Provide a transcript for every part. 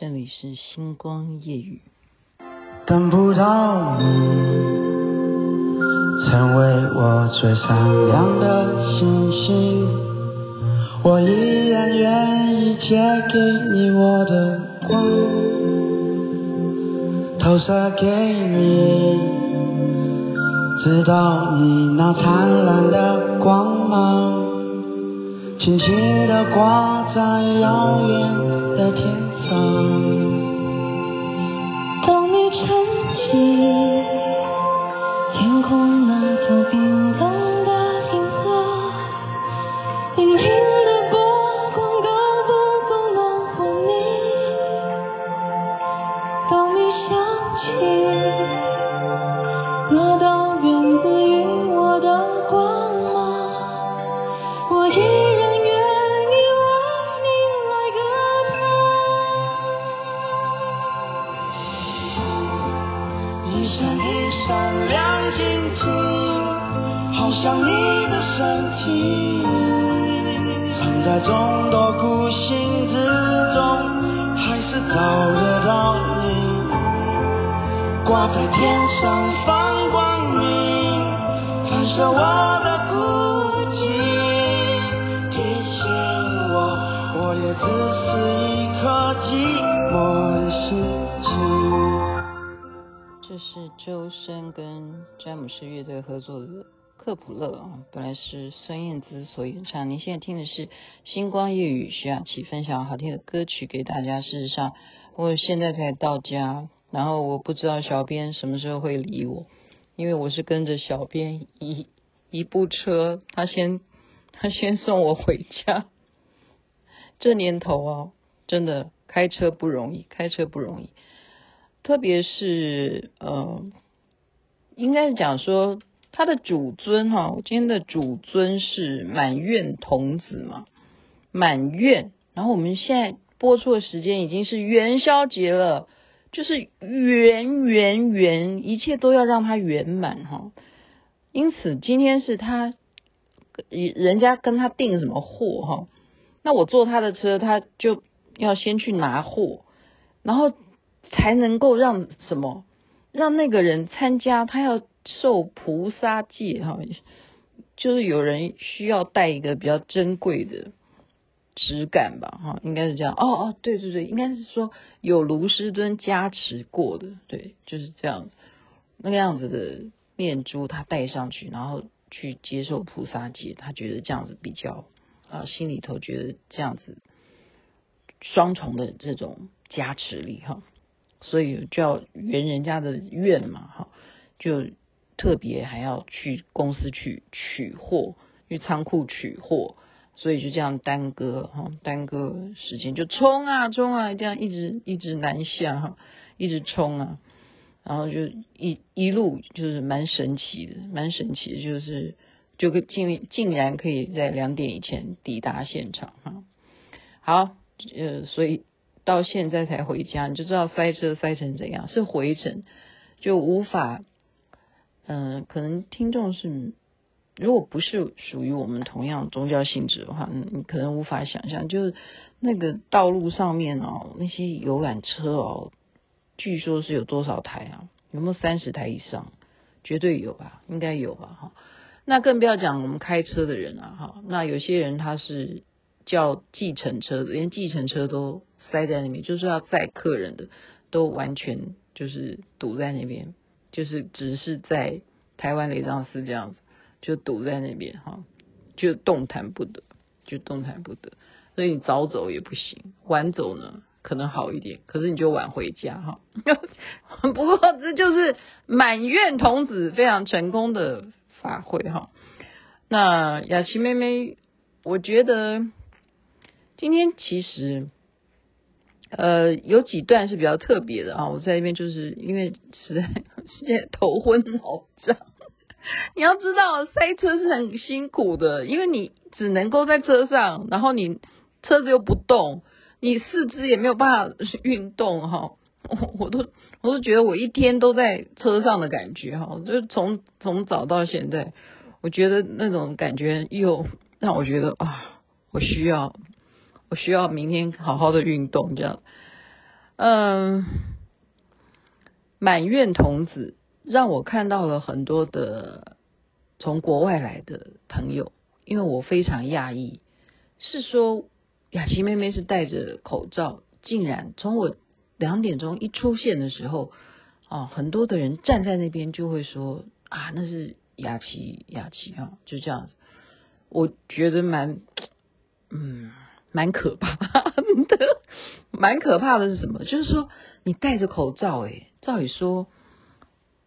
这里是星光夜雨。等不到你，成为我最闪亮的星星，我依然愿意借给你我的光，投射给你，直到你那灿烂的光芒，轻轻地挂在遥远的天上，当你沉寂，天空那头。在天上放光明，反射我的孤寂，提醒我，我也只是一颗寂寞的星星。这是周深跟詹姆士乐队合作的。克卜勒啊，本来是孙燕姿所演唱。您现在听的是《星光夜语》，徐雅琪分享好听的歌曲给大家。事实上，我现在才到家，然后我不知道小编什么时候会理我，因为我是跟着小编一一部车，他先他先送我回家。这年头哦，真的开车不容易，开车不容易，特别是呃，应该是讲说。他的主尊哈，我今天的主尊是满愿童子嘛，满愿。然后我们现在播出的时间已经是元宵节了，就是圆圆圆，一切都要让它圆满哈。因此今天是他，人家跟他订什么货哈，那我坐他的车，他就要先去拿货，然后才能够让什么，让那个人参加，他要。受菩萨戒哈，就是有人需要带一个比较珍贵的质感吧哈，应该是这样。哦哦，对对对，应该是说有卢师尊加持过的，对，就是这样子。那个样子的念珠，他带上去，然后去接受菩萨戒，他觉得这样子比较啊，心里头觉得这样子双重的这种加持力哈，所以就要圆人家的愿嘛哈，就。特别还要去公司去取货，去仓库取货，所以就这样耽搁哈，耽搁时间就冲啊冲啊，这样一直一直南下哈，一直冲啊，然后就一一路就是蛮神奇的，蛮神奇的，就是就竟竟然可以在两点以前抵达现场哈。好，呃，所以到现在才回家，你就知道塞车塞成怎样，是回程就无法。嗯、可能听众是，如果不是属于我们同样宗教性质的话，你可能无法想象，就是那个道路上面哦，那些游览车哦，据说是有多少台啊？有没有三十台以上？绝对有吧，应该有吧？哈，那更不要讲我们开车的人啊，哈，那有些人他是叫计程车的，连计程车都塞在那边，就是要载客人的，都完全就是堵在那边。就是只是在台湾雷藏寺这样子，就堵在那边哈，就动弹不得，就动弹不得。所以你早走也不行，晚走呢可能好一点，可是你就晚回家哈。不过这就是满院童子非常成功的法会哈。那雅琪妹妹，我觉得今天其实。呃，有几段是比较特别的啊，我在那边就是因为实在 现在头昏脑胀。你要知道，塞车是很辛苦的，因为你只能够在车上，然后你车子又不动，你四肢也没有办法运动哈。我 我都我都觉得我一天都在车上的感觉哈，就从从早到现在，我觉得那种感觉又让我觉得啊，我需要。我需要明天好好的运动，这样。嗯，满院童子让我看到了很多的从国外来的朋友，因为我非常讶异，是说雅琪妹妹是戴着口罩，竟然从我两点钟一出现的时候，哦，很多的人站在那边就会说啊，那是雅琪，雅琪啊，就这样子，我觉得蛮，嗯。蛮可怕的，蛮可怕的是什么？就是说你戴着口罩，诶，照理说，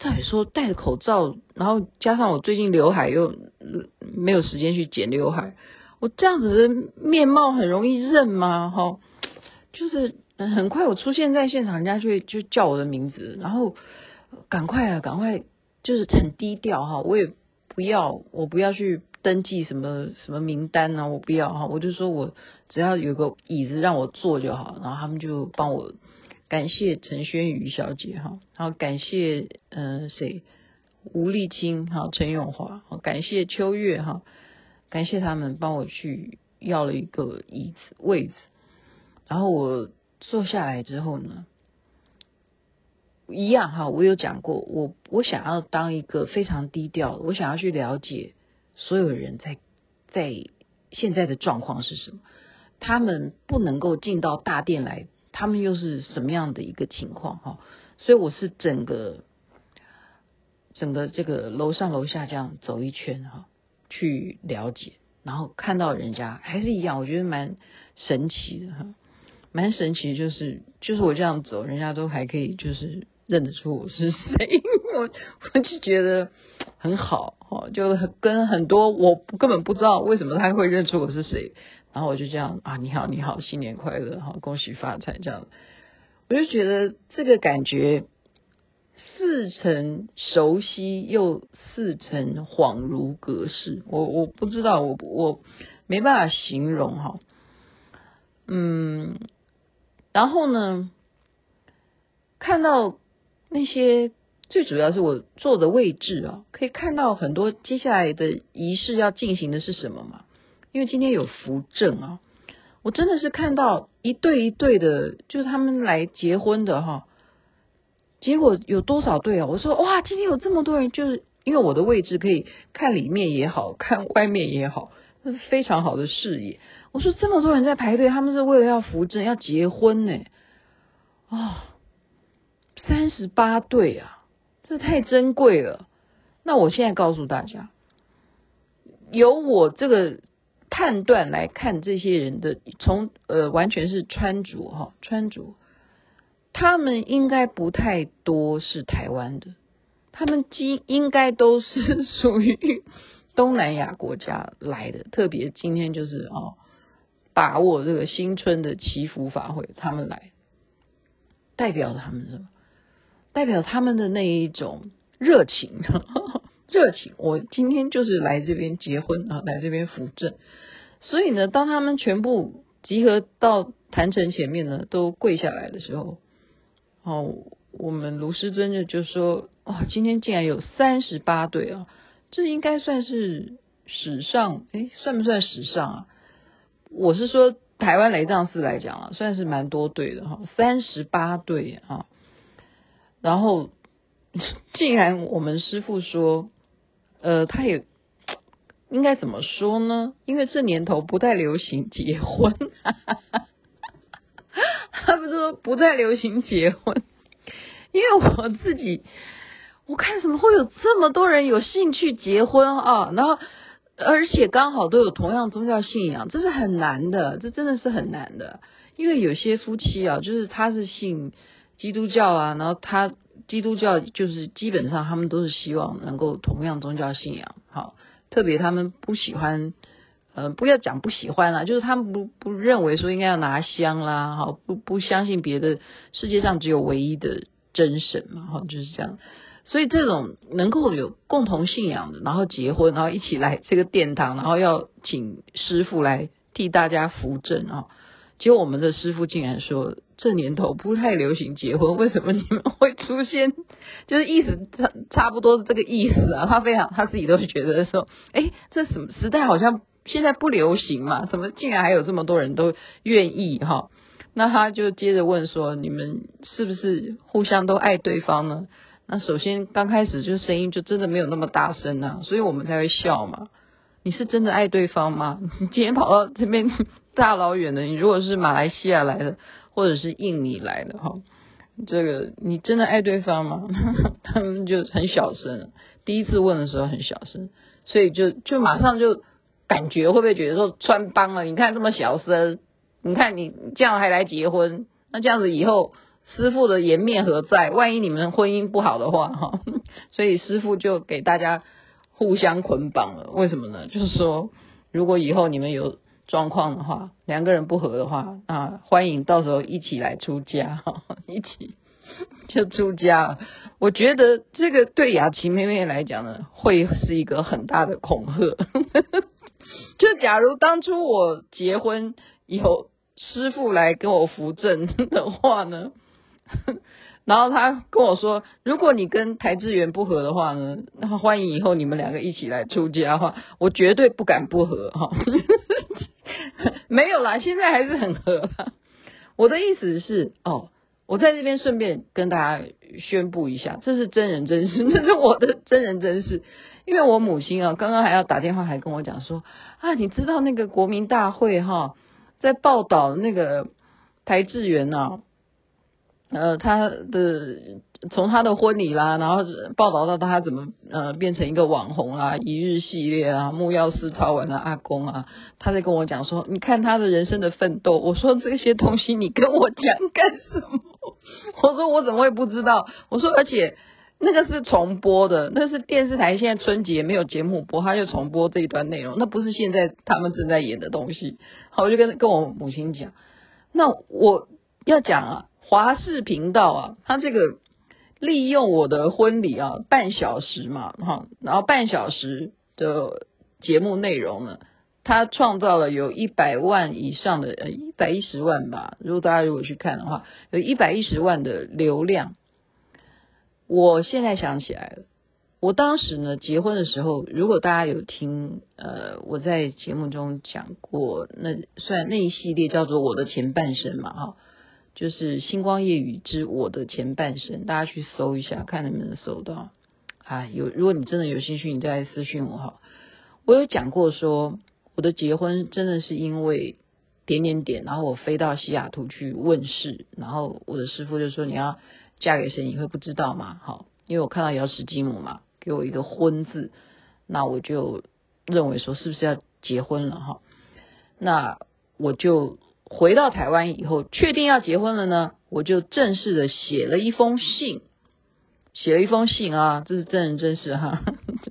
再说戴着口罩，然后加上我最近刘海又没有时间去剪刘海，我这样子的面貌很容易认吗？哈，就是很快我出现在现场，人家就就叫我的名字，然后赶快啊，赶快，就是很低调哈，我也不要，我不要去。登记什么什么名单呢？我不要哈，我就说我只要有个椅子让我坐就好。然后他们就帮我感谢陈宣宇小姐哈，然后感谢嗯谁吴丽清哈陈永华好，感谢秋月哈，感谢他们帮我去要了一个椅子位子。然后我坐下来之后呢，一样哈，我有讲过，我我想要当一个非常低调，我想要去了解。所有人在在现在的状况是什么？他们不能够进到大殿来，他们又是什么样的一个情况？哈，所以我是整个整个这个楼上楼下这样走一圈哈，去了解，然后看到人家还是一样，我觉得蛮神奇的哈，蛮神奇，就是就是我这样走，人家都还可以就是认得出我是谁，我我就觉得很好。哦，就跟很多我根本不知道为什么他会认出我是谁，然后我就这样啊，你好，你好，新年快乐，好，恭喜发财这样，我就觉得这个感觉似曾熟悉又似曾恍如隔世，我我不知道，我我没办法形容哈，嗯，然后呢，看到那些。最主要是我坐的位置啊，可以看到很多接下来的仪式要进行的是什么嘛？因为今天有扶正啊，我真的是看到一对一对的，就是他们来结婚的哈。结果有多少对啊？我说哇，今天有这么多人，就是因为我的位置可以看里面也好看外面也好，非常好的视野。我说这么多人在排队，他们是为了要扶正要结婚呢？啊，三十八对啊！这太珍贵了。那我现在告诉大家，有我这个判断来看，这些人的从呃完全是穿着哈，穿着，他们应该不太多是台湾的，他们应应该都是 属于东南亚国家来的。特别今天就是哦，把握这个新春的祈福法会，他们来，代表他们什么？代表他们的那一种热情，热情。我今天就是来这边结婚啊，来这边扶正。所以呢，当他们全部集合到坛城前面呢，都跪下来的时候，哦，我们卢师尊就就说：哇，今天竟然有三十八对啊！这应该算是史上，诶，算不算史上啊？我是说台湾雷藏寺来讲啊，算是蛮多对的哈，三十八对啊。然后，既然我们师傅说，呃，他也应该怎么说呢？因为这年头不太流行结婚，哈哈哈，他不是说不太流行结婚，因为我自己，我看怎么会有这么多人有兴趣结婚啊？然后，而且刚好都有同样宗教信仰，这是很难的，这真的是很难的。因为有些夫妻啊，就是他是信。基督教啊，然后他基督教就是基本上他们都是希望能够同样宗教信仰，好，特别他们不喜欢，呃，不要讲不喜欢啦，就是他们不不认为说应该要拿香啦，好，不不相信别的世界上只有唯一的真神嘛，好，就是这样，所以这种能够有共同信仰的，然后结婚，然后一起来这个殿堂，然后要请师傅来替大家扶正啊。结果我们的师傅竟然说，这年头不太流行结婚，为什么你们会出现？就是意思差差不多是这个意思啊。他非常他自己都是觉得说，哎，这什么时代好像现在不流行嘛？怎么竟然还有这么多人都愿意哈，那他就接着问说：“你们是不是互相都爱对方呢？”那首先刚开始就声音就真的没有那么大声啊，所以我们才会笑嘛。你是真的爱对方吗？你今天跑到这边大老远的，你如果是马来西亚来的，或者是印尼来的哈，这个你真的爱对方吗？他们就很小声，第一次问的时候很小声，所以就就马上就感觉会不会觉得说穿帮了？你看这么小声，你看你这样还来结婚，那这样子以后。师傅的颜面何在？万一你们婚姻不好的话，哈，所以师傅就给大家互相捆绑了。为什么呢？就是说，如果以后你们有状况的话，两个人不合的话，啊，欢迎到时候一起来出家，哈，一起就出家。我觉得这个对雅琪妹妹来讲呢，会是一个很大的恐吓。就假如当初我结婚以后，师父来跟我扶正的话呢？然后他跟我说，如果你跟台智源不合的话呢，那欢迎以后你们两个一起来出家的话，我绝对不敢不合哈。没有啦，现在还是很合。我的意思是，哦，我在这边顺便跟大家宣布一下，这是真人真事，这是我的真人真事。因为我母亲啊，刚刚还要打电话还跟我讲说，啊，你知道那个国民大会哈，在报道那个台智源啊。呃，他的从他的婚礼啦，然后报道到他怎么呃变成一个网红啦，一日系列啊，木曜四超玩的阿公啊，他在跟我讲说，你看他的人生的奋斗。我说这些东西你跟我讲干什么？我说我怎么会不知道？我说而且那个是重播的，那是电视台现在春节没有节目播，他就重播这一段内容，那不是现在他们正在演的东西。好，我就跟跟我母亲讲，那我要讲啊。华视频道啊，他这个利用我的婚礼啊，半小时嘛，哈，然后半小时的节目内容呢，他创造了有一百万以上的，呃，一百一十万吧。如果大家如果去看的话，有一百一十万的流量。我现在想起来了，我当时呢结婚的时候，如果大家有听，呃，我在节目中讲过，那算那一系列叫做我的前半生嘛，哈。就是星光夜雨之我的前半生，大家去搜一下，看能不能搜到。啊，有，如果你真的有兴趣，你再来私讯我哈。我有讲过说，我的结婚真的是因为点点点，然后我飞到西雅图去问事，然后我的师傅就说，你要嫁给谁，你会不知道吗？好，因为我看到瑶池金母嘛，给我一个婚字，那我就认为说是不是要结婚了哈？那我就。回到台湾以后，确定要结婚了呢，我就正式的写了一封信，写了一封信啊，这是真人真事哈，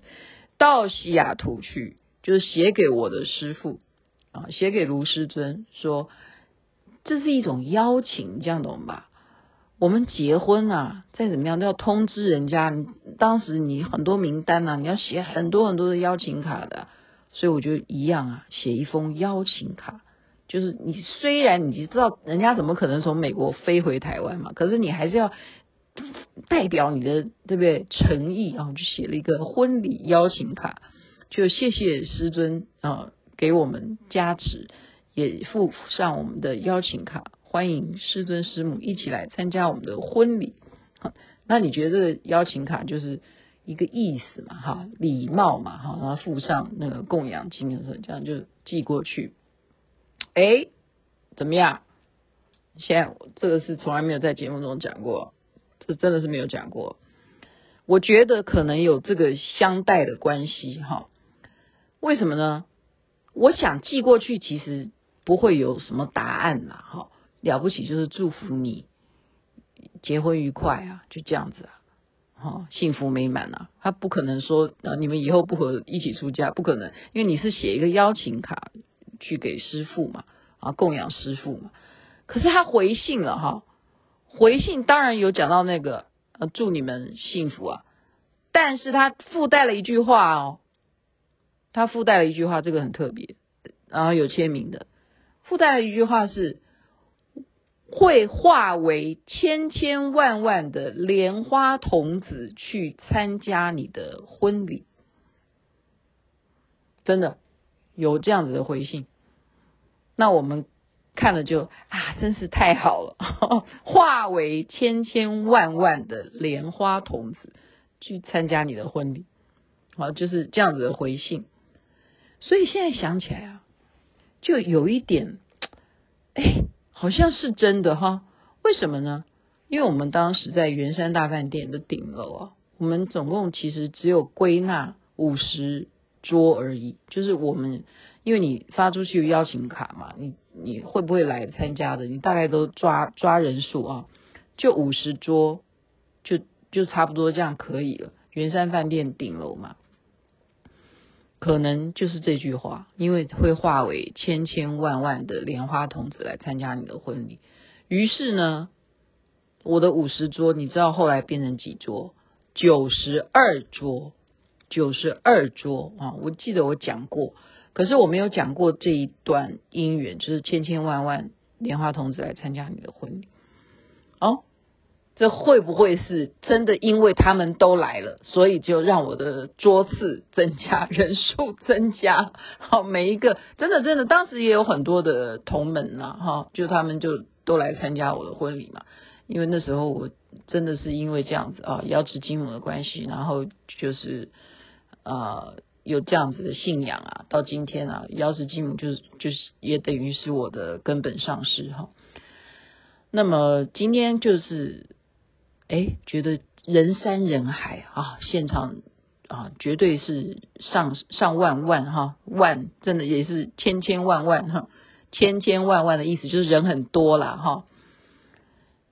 到西雅图去，就是写给我的师父啊，写给卢师尊说，这是一种邀请，这样懂吧？我们结婚啊，再怎么样都要通知人家，当时你很多名单呐、啊，你要写很多很多的邀请卡的，所以我就一样啊，写一封邀请卡。就是你虽然你知道人家怎么可能从美国飞回台湾嘛，可是你还是要代表你的对不对诚意啊，就写了一个婚礼邀请卡，就谢谢师尊啊给我们加持，也附上我们的邀请卡，欢迎师尊师母一起来参加我们的婚礼。那你觉得邀请卡就是一个意思嘛？哈，礼貌嘛？哈，然后附上那个供养金的时候，这样就寄过去。哎，怎么样？现在这个是从来没有在节目中讲过，这真的是没有讲过。我觉得可能有这个相待的关系哈。为什么呢？我想寄过去，其实不会有什么答案啦。哈。了不起就是祝福你结婚愉快啊，就这样子啊，哈，幸福美满啊。他不可能说啊，你们以后不和一起出家，不可能，因为你是写一个邀请卡。去给师父嘛，啊，供养师父嘛。可是他回信了哈，回信当然有讲到那个呃，祝你们幸福啊。但是他附带了一句话哦，他附带了一句话，这个很特别，然后有签名的，附带了一句话是会化为千千万万的莲花童子去参加你的婚礼，真的。有这样子的回信，那我们看了就啊，真是太好了，化为千千万万的莲花童子去参加你的婚礼，好，就是这样子的回信。所以现在想起来啊，就有一点，哎，好像是真的哈。为什么呢？因为我们当时在圆山大饭店的顶楼啊，我们总共其实只有归纳五十桌而已，就是我们。因为你发出去邀请卡嘛，你你会不会来参加的？你大概都抓抓人数啊，就五十桌，就就差不多这样可以了。圆山饭店顶楼嘛，可能就是这句话，因为会化为千千万万的莲花童子来参加你的婚礼。于是呢，我的五十桌，你知道后来变成几桌？九十二桌，九十二桌啊！我记得我讲过。可是我没有讲过这一段姻缘，就是千千万万莲花童子来参加你的婚礼。哦，这会不会是真的？因为他们都来了，所以就让我的桌次增加，人数增加。好，每一个真的真的，当时也有很多的同门呐，哈，就他们就都来参加我的婚礼嘛。因为那时候我真的是因为这样子啊，瑶池金母的关系，然后就是啊。有这样子的信仰啊，到今天啊，瑶池金母就是就是也等于是我的根本上师哈。那么今天就是，哎，觉得人山人海啊，现场啊，绝对是上上万万哈，万真的也是千千万万哈，千千万万的意思就是人很多啦哈。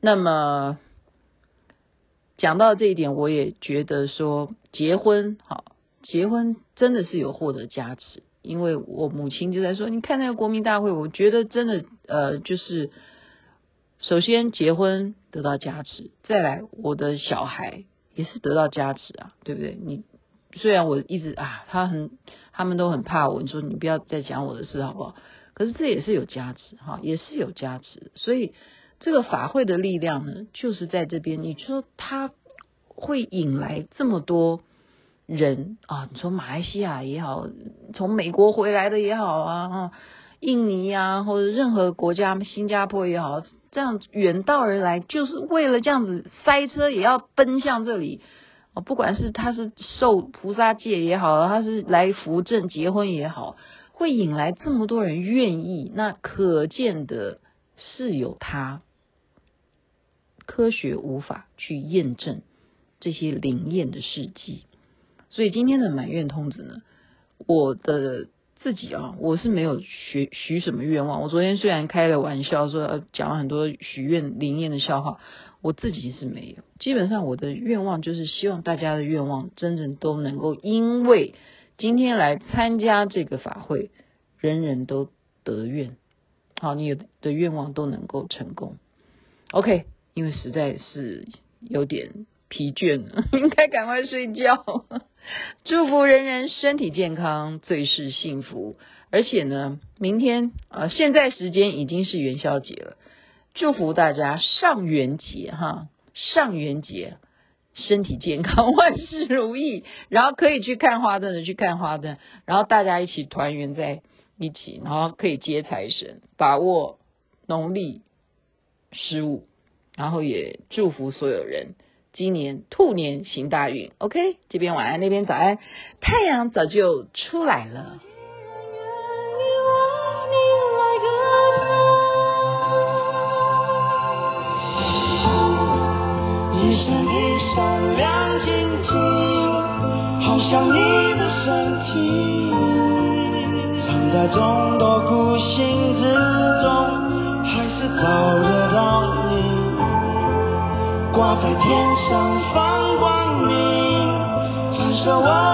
那么讲到这一点，我也觉得说结婚好。结婚真的是有获得加持，因为我母亲就在说，你看那个国民大会，我觉得真的呃，就是首先结婚得到加持，再来我的小孩也是得到加持啊，对不对？你虽然我一直啊，他很他们都很怕我，你说你不要再讲我的事好不好？可是这也是有加持哈，也是有加持，所以这个法会的力量呢，就是在这边。你说它会引来这么多。人啊，从马来西亚也好，从美国回来的也好啊，印尼啊，或者任何国家，新加坡也好，这样远道而来，就是为了这样子塞车也要奔向这里。不管是他是受菩萨戒也好，他是来扶正结婚也好，会引来这么多人愿意，那可见的是有他科学无法去验证这些灵验的事迹。所以今天的满愿通子呢，我的自己啊，我是没有许许什么愿望。我昨天虽然开了玩笑说讲了很多许愿灵验的笑话，我自己是没有。基本上我的愿望就是希望大家的愿望真正都能够因为今天来参加这个法会，人人都得愿，好，你的愿望都能够成功。OK，因为实在是有点疲倦了，应该赶快睡觉。祝福人人身体健康，最是幸福。而且呢，明天啊、现在时间已经是元宵节了。祝福大家上元节哈，上元节身体健康，万事如意。然后可以去看花灯的去看花灯，然后大家一起团圆在一起，然后可以接财神，把握农历十五，然后也祝福所有人。今年兔年行大运，OK，这边晚安，那边早安，太阳早就出来了。一闪一闪亮晶晶，好像你的身体，藏在众多孤星之中，还是找得到你。挂在天上放光明，反射我